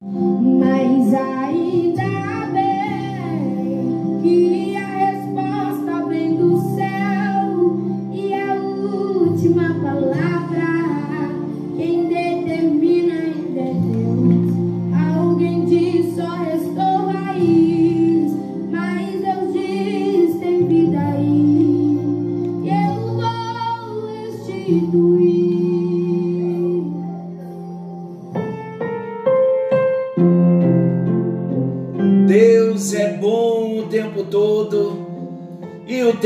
Mas ainda bem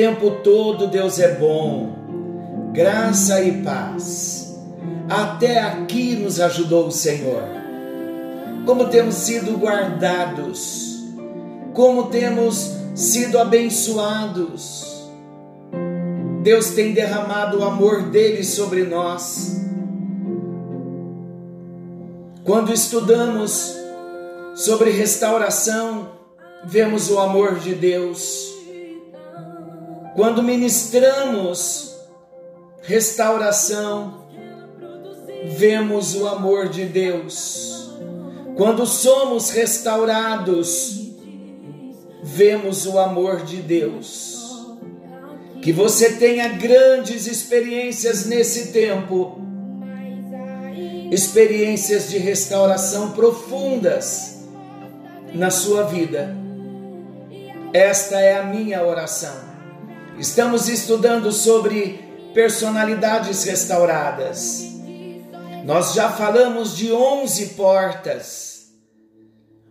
tempo todo Deus é bom. Graça e paz. Até aqui nos ajudou o Senhor. Como temos sido guardados, como temos sido abençoados. Deus tem derramado o amor dele sobre nós. Quando estudamos sobre restauração, vemos o amor de Deus. Quando ministramos restauração, vemos o amor de Deus. Quando somos restaurados, vemos o amor de Deus. Que você tenha grandes experiências nesse tempo experiências de restauração profundas na sua vida. Esta é a minha oração. Estamos estudando sobre personalidades restauradas. Nós já falamos de 11 portas.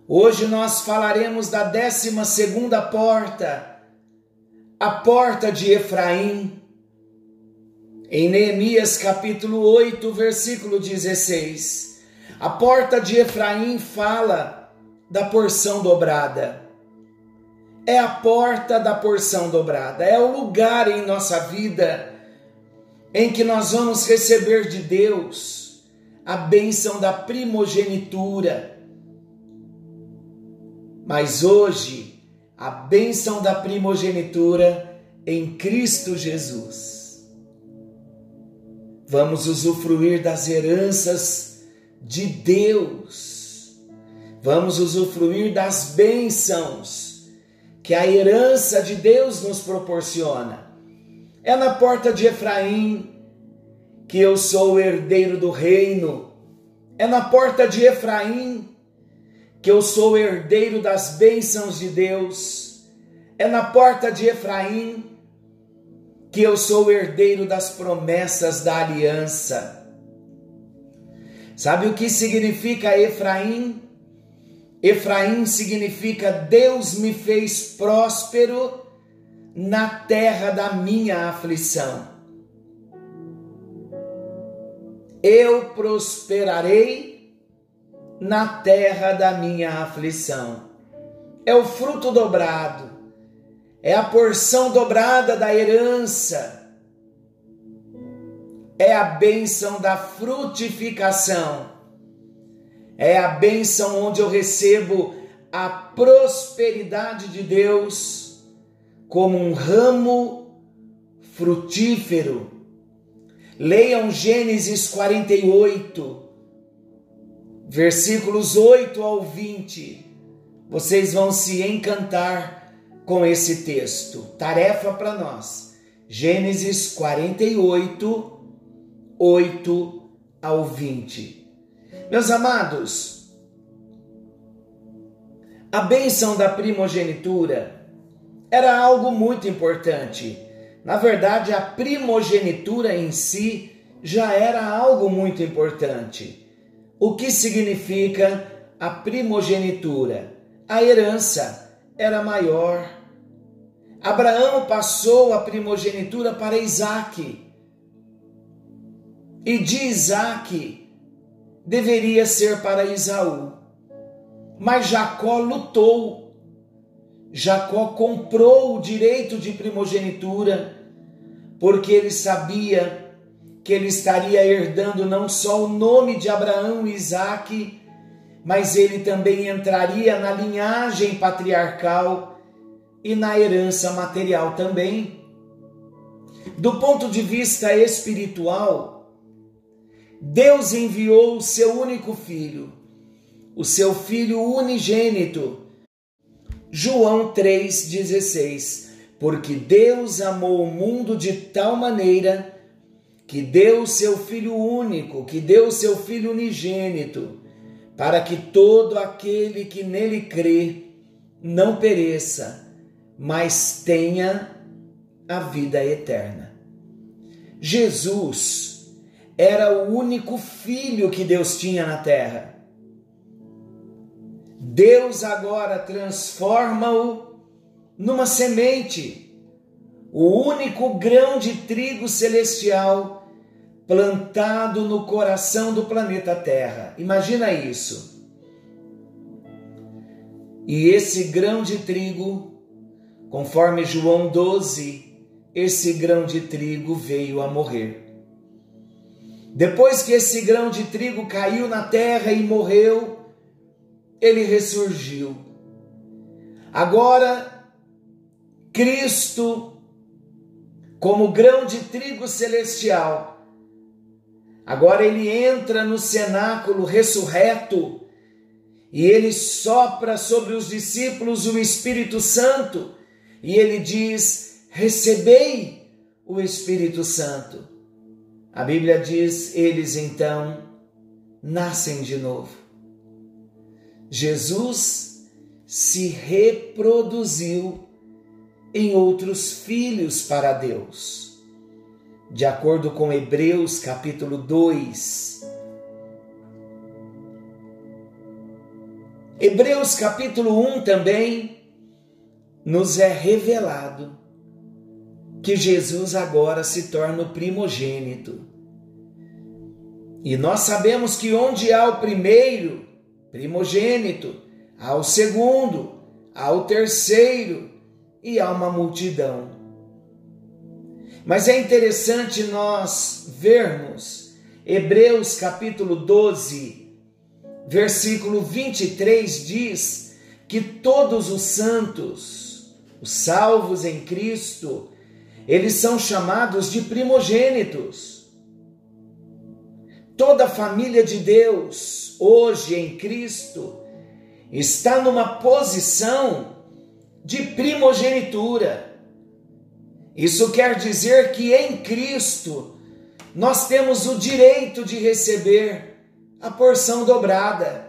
Hoje nós falaremos da 12 segunda porta, a porta de Efraim. Em Neemias capítulo 8, versículo 16, a porta de Efraim fala da porção dobrada. É a porta da porção dobrada, é o lugar em nossa vida em que nós vamos receber de Deus a bênção da primogenitura. Mas hoje, a bênção da primogenitura em Cristo Jesus. Vamos usufruir das heranças de Deus, vamos usufruir das bênçãos que a herança de Deus nos proporciona. É na porta de Efraim que eu sou o herdeiro do reino, é na porta de Efraim que eu sou o herdeiro das bênçãos de Deus, é na porta de Efraim que eu sou herdeiro das promessas da aliança. Sabe o que significa Efraim? Efraim significa Deus me fez próspero na terra da minha aflição. Eu prosperarei na terra da minha aflição. É o fruto dobrado é a porção dobrada da herança, é a bênção da frutificação, é a bênção onde eu recebo a prosperidade de Deus como um ramo frutífero. Leiam Gênesis 48, versículos 8 ao 20. Vocês vão se encantar com esse texto. Tarefa para nós. Gênesis 48, 8 ao 20. Meus amados, a bênção da primogenitura era algo muito importante. Na verdade, a primogenitura em si já era algo muito importante. O que significa a primogenitura? A herança era maior. Abraão passou a primogenitura para Isaac. E de Isaac deveria ser para Isaú. Mas Jacó lutou. Jacó comprou o direito de primogenitura, porque ele sabia que ele estaria herdando não só o nome de Abraão e Isaac, mas ele também entraria na linhagem patriarcal e na herança material também. Do ponto de vista espiritual, Deus enviou o seu único filho, o seu Filho unigênito. João 3,16 Porque Deus amou o mundo de tal maneira que deu o seu Filho único, que deu o seu Filho unigênito, para que todo aquele que nele crê não pereça, mas tenha a vida eterna. Jesus era o único filho que Deus tinha na terra. Deus agora transforma-o numa semente, o único grão de trigo celestial plantado no coração do planeta Terra. Imagina isso. E esse grão de trigo, conforme João 12, esse grão de trigo veio a morrer. Depois que esse grão de trigo caiu na terra e morreu, ele ressurgiu. Agora, Cristo, como grão de trigo celestial, agora ele entra no cenáculo ressurreto e ele sopra sobre os discípulos o Espírito Santo e ele diz: Recebei o Espírito Santo. A Bíblia diz: eles então nascem de novo. Jesus se reproduziu em outros filhos para Deus. De acordo com Hebreus capítulo 2. Hebreus capítulo 1 também nos é revelado que Jesus agora se torna o primogênito. E nós sabemos que onde há o primeiro, primogênito, ao segundo, ao terceiro e a uma multidão. Mas é interessante nós vermos Hebreus capítulo 12, versículo 23 diz que todos os santos, os salvos em Cristo, eles são chamados de primogênitos. Toda a família de Deus, hoje em Cristo, está numa posição de primogenitura. Isso quer dizer que em Cristo nós temos o direito de receber a porção dobrada,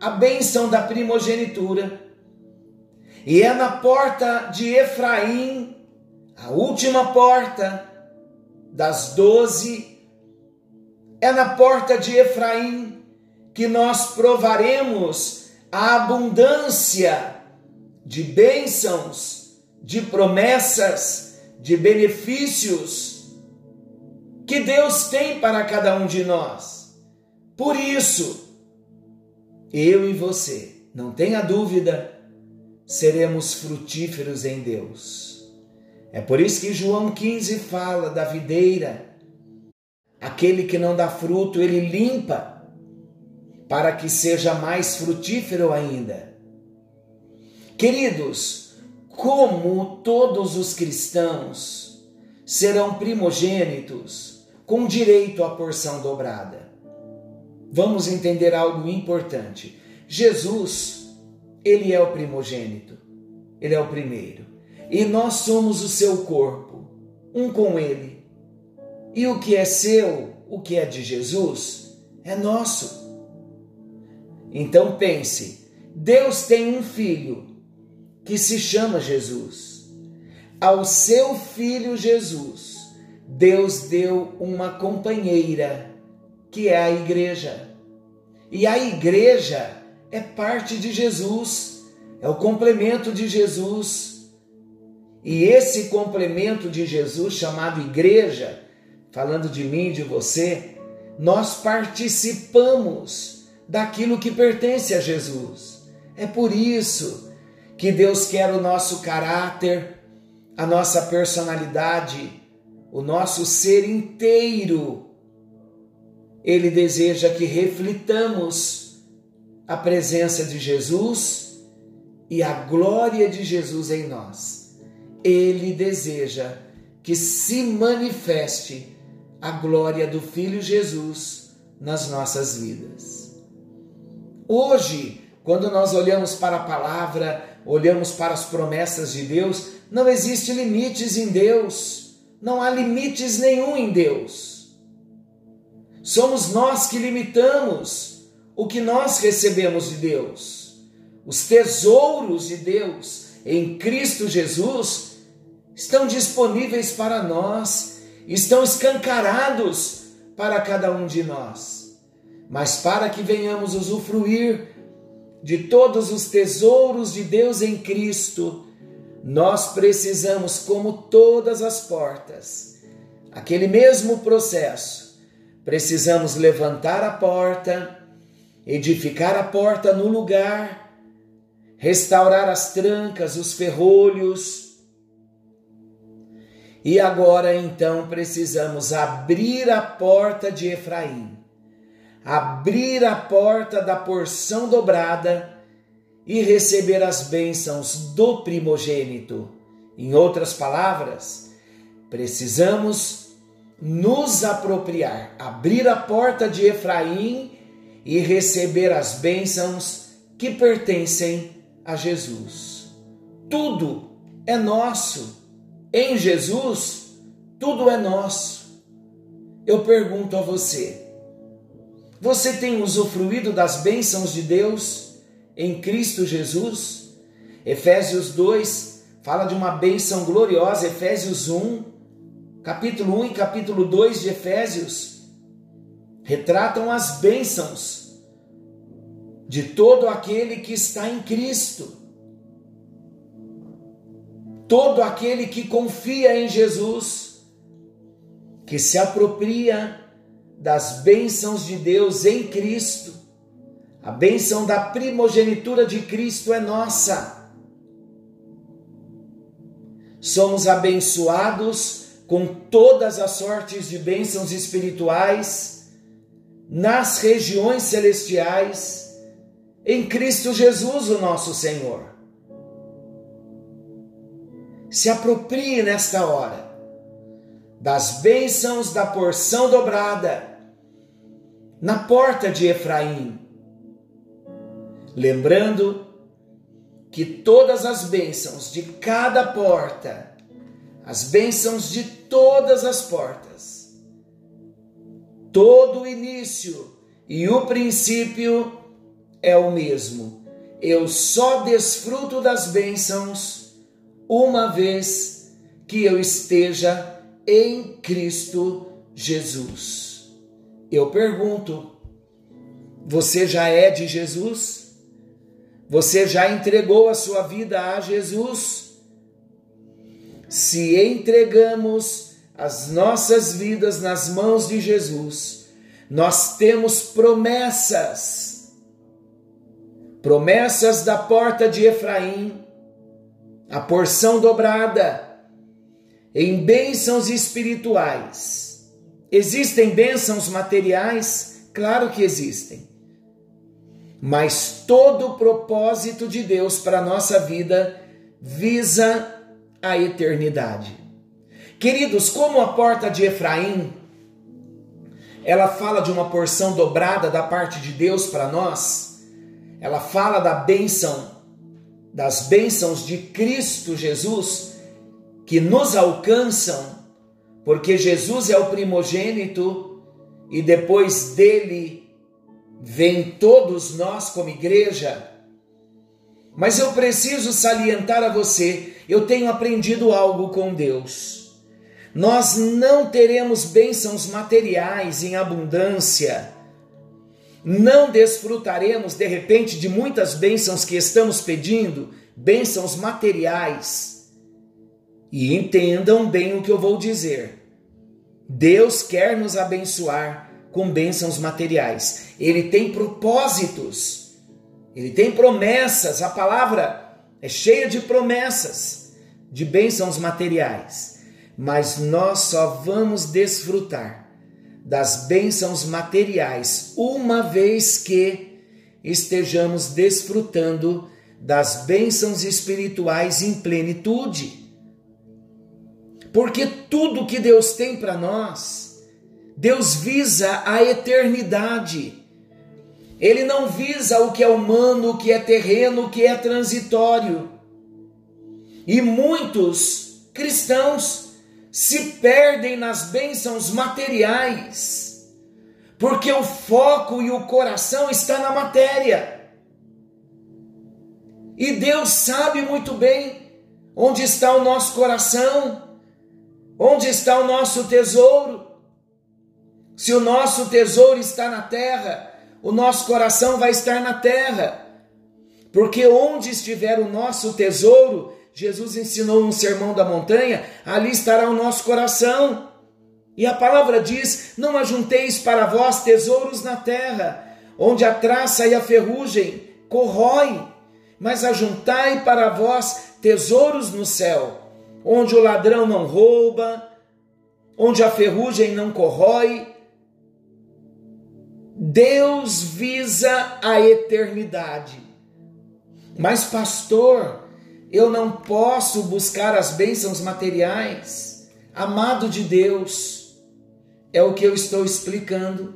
a bênção da primogenitura. E é na porta de Efraim, a última porta das doze é na porta de Efraim que nós provaremos a abundância de bênçãos, de promessas, de benefícios que Deus tem para cada um de nós. Por isso, eu e você, não tenha dúvida, seremos frutíferos em Deus. É por isso que João 15 fala da videira Aquele que não dá fruto, ele limpa, para que seja mais frutífero ainda. Queridos, como todos os cristãos serão primogênitos com direito à porção dobrada. Vamos entender algo importante. Jesus, ele é o primogênito, ele é o primeiro, e nós somos o seu corpo, um com ele. E o que é seu, o que é de Jesus, é nosso. Então pense: Deus tem um filho que se chama Jesus. Ao seu filho Jesus, Deus deu uma companheira, que é a igreja. E a igreja é parte de Jesus, é o complemento de Jesus. E esse complemento de Jesus, chamado igreja, falando de mim, de você, nós participamos daquilo que pertence a Jesus. É por isso que Deus quer o nosso caráter, a nossa personalidade, o nosso ser inteiro. Ele deseja que reflitamos a presença de Jesus e a glória de Jesus em nós. Ele deseja que se manifeste a glória do Filho Jesus nas nossas vidas. Hoje, quando nós olhamos para a palavra, olhamos para as promessas de Deus, não existe limites em Deus. Não há limites nenhum em Deus. Somos nós que limitamos o que nós recebemos de Deus. Os tesouros de Deus em Cristo Jesus estão disponíveis para nós, estão escancarados para cada um de nós. Mas para que venhamos usufruir de todos os tesouros de Deus em Cristo, nós precisamos, como todas as portas, aquele mesmo processo, precisamos levantar a porta, edificar a porta no lugar, restaurar as trancas, os ferrolhos. E agora então precisamos abrir a porta de Efraim abrir a porta da porção dobrada e receber as bênçãos do primogênito. Em outras palavras, precisamos nos apropriar, abrir a porta de Efraim e receber as bênçãos que pertencem a Jesus. Tudo é nosso. Em Jesus, tudo é nosso. Eu pergunto a você: você tem usufruído das bênçãos de Deus em Cristo Jesus? Efésios 2 fala de uma bênção gloriosa, Efésios 1, capítulo 1 e capítulo 2 de Efésios retratam as bênçãos de todo aquele que está em Cristo. Todo aquele que confia em Jesus, que se apropria das bênçãos de Deus em Cristo. A bênção da primogenitura de Cristo é nossa. Somos abençoados com todas as sortes de bênçãos espirituais nas regiões celestiais em Cristo Jesus, o nosso Senhor. Se aproprie nesta hora das bênçãos da porção dobrada na porta de Efraim. Lembrando que todas as bênçãos de cada porta, as bênçãos de todas as portas, todo o início e o princípio é o mesmo. Eu só desfruto das bênçãos uma vez que eu esteja em Cristo Jesus. Eu pergunto: você já é de Jesus? Você já entregou a sua vida a Jesus? Se entregamos as nossas vidas nas mãos de Jesus, nós temos promessas. Promessas da porta de Efraim, a porção dobrada, em bênçãos espirituais Existem bênçãos materiais? Claro que existem. Mas todo o propósito de Deus para a nossa vida visa a eternidade. Queridos, como a porta de Efraim, ela fala de uma porção dobrada da parte de Deus para nós, ela fala da bênção, das bênçãos de Cristo Jesus que nos alcançam porque Jesus é o primogênito e depois dele vem todos nós como igreja. Mas eu preciso salientar a você, eu tenho aprendido algo com Deus. Nós não teremos bênçãos materiais em abundância. Não desfrutaremos de repente de muitas bênçãos que estamos pedindo, bênçãos materiais e entendam bem o que eu vou dizer. Deus quer nos abençoar com bênçãos materiais. Ele tem propósitos. Ele tem promessas. A palavra é cheia de promessas, de bênçãos materiais. Mas nós só vamos desfrutar das bênçãos materiais uma vez que estejamos desfrutando das bênçãos espirituais em plenitude. Porque tudo que Deus tem para nós, Deus visa a eternidade. Ele não visa o que é humano, o que é terreno, o que é transitório. E muitos cristãos se perdem nas bênçãos materiais, porque o foco e o coração está na matéria. E Deus sabe muito bem onde está o nosso coração, onde está o nosso tesouro. Se o nosso tesouro está na terra, o nosso coração vai estar na terra. Porque onde estiver o nosso tesouro, Jesus ensinou no Sermão da Montanha, ali estará o nosso coração. E a palavra diz: Não ajunteis para vós tesouros na terra, onde a traça e a ferrugem corroem, mas ajuntai para vós tesouros no céu, onde o ladrão não rouba, onde a ferrugem não corrói. Deus visa a eternidade. Mas, pastor, eu não posso buscar as bênçãos materiais. Amado de Deus, é o que eu estou explicando.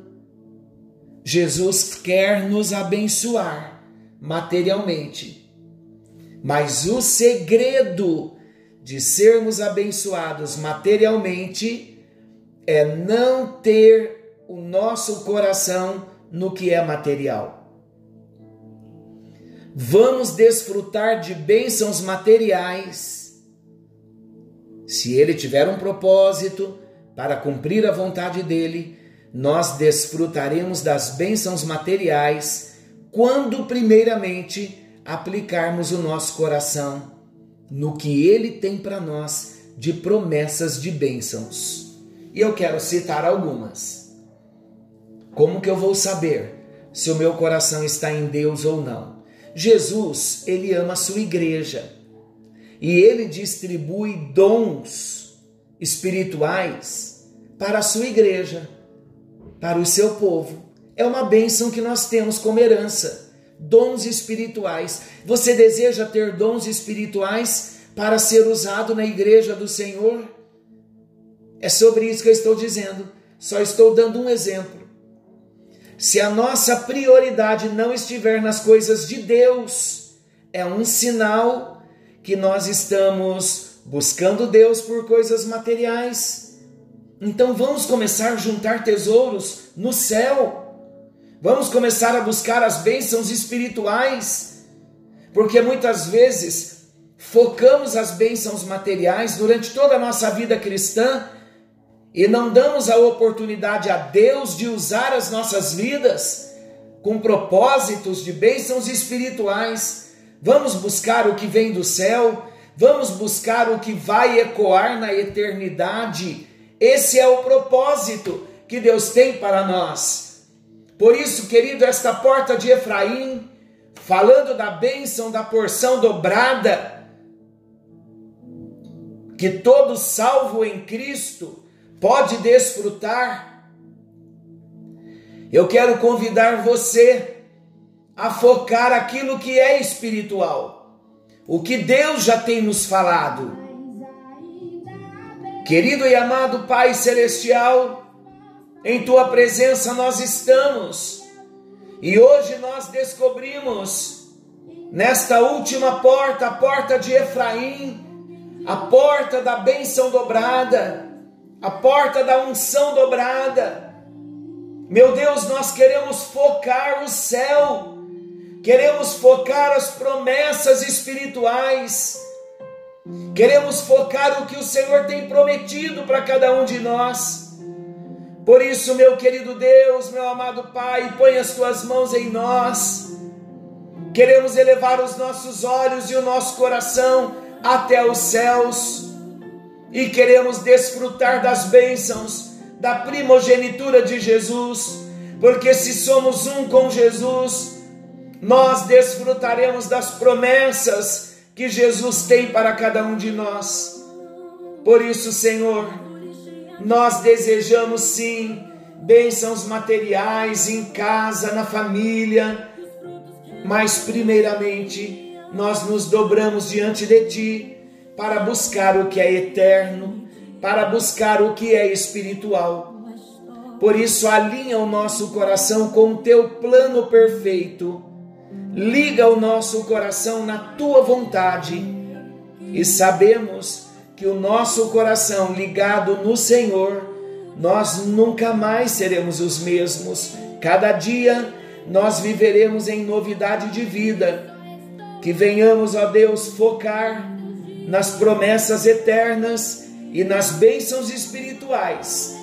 Jesus quer nos abençoar materialmente. Mas o segredo de sermos abençoados materialmente é não ter o nosso coração no que é material. Vamos desfrutar de bênçãos materiais. Se ele tiver um propósito para cumprir a vontade dele, nós desfrutaremos das bênçãos materiais quando primeiramente aplicarmos o nosso coração no que ele tem para nós de promessas de bênçãos. E eu quero citar algumas. Como que eu vou saber se o meu coração está em Deus ou não? Jesus, ele ama a sua igreja. E ele distribui dons espirituais para a sua igreja, para o seu povo é uma bênção que nós temos como herança. Dons espirituais. Você deseja ter dons espirituais para ser usado na igreja do Senhor? É sobre isso que eu estou dizendo. Só estou dando um exemplo. Se a nossa prioridade não estiver nas coisas de Deus, é um sinal que nós estamos buscando Deus por coisas materiais. Então vamos começar a juntar tesouros no céu Vamos começar a buscar as bênçãos espirituais, porque muitas vezes focamos as bênçãos materiais durante toda a nossa vida cristã e não damos a oportunidade a Deus de usar as nossas vidas com propósitos de bênçãos espirituais. Vamos buscar o que vem do céu, vamos buscar o que vai ecoar na eternidade. Esse é o propósito que Deus tem para nós. Por isso, querido, esta porta de Efraim, falando da bênção da porção dobrada, que todo salvo em Cristo pode desfrutar. Eu quero convidar você a focar aquilo que é espiritual, o que Deus já tem nos falado. Querido e amado Pai Celestial, em tua presença nós estamos. E hoje nós descobrimos nesta última porta, a porta de Efraim, a porta da bênção dobrada, a porta da unção dobrada. Meu Deus, nós queremos focar o céu, queremos focar as promessas espirituais, queremos focar o que o Senhor tem prometido para cada um de nós. Por isso, meu querido Deus, meu amado Pai, põe as tuas mãos em nós. Queremos elevar os nossos olhos e o nosso coração até os céus e queremos desfrutar das bênçãos da primogenitura de Jesus, porque se somos um com Jesus, nós desfrutaremos das promessas que Jesus tem para cada um de nós. Por isso, Senhor, nós desejamos sim bênçãos materiais em casa, na família, mas primeiramente nós nos dobramos diante de Ti para buscar o que é eterno, para buscar o que é espiritual. Por isso, alinha o nosso coração com o teu plano perfeito, liga o nosso coração na tua vontade e sabemos que o nosso coração ligado no Senhor, nós nunca mais seremos os mesmos. Cada dia nós viveremos em novidade de vida. Que venhamos, ó Deus, focar nas promessas eternas e nas bênçãos espirituais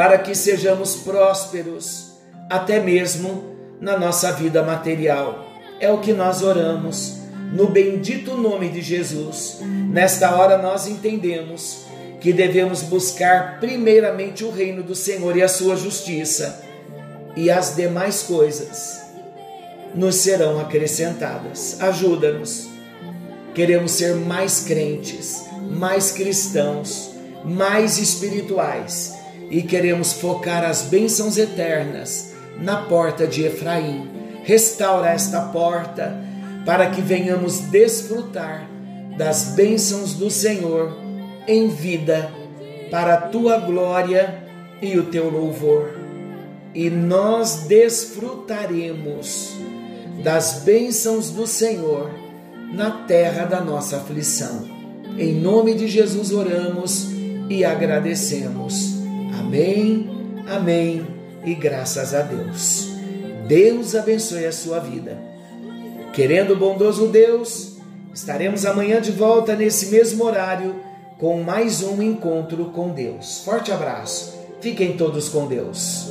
para que sejamos prósperos, até mesmo na nossa vida material. É o que nós oramos, no bendito nome de Jesus. Nesta hora nós entendemos que devemos buscar primeiramente o reino do Senhor e a sua justiça, e as demais coisas nos serão acrescentadas. Ajuda-nos. Queremos ser mais crentes, mais cristãos, mais espirituais e queremos focar as bênçãos eternas na porta de Efraim. Restaura esta porta para que venhamos desfrutar das bênçãos do Senhor em vida, para a tua glória e o teu louvor. E nós desfrutaremos das bênçãos do Senhor na terra da nossa aflição. Em nome de Jesus oramos e agradecemos. Amém, amém e graças a Deus. Deus abençoe a sua vida. Querendo o bondoso Deus, estaremos amanhã de volta nesse mesmo horário com mais um encontro com Deus. Forte abraço. Fiquem todos com Deus.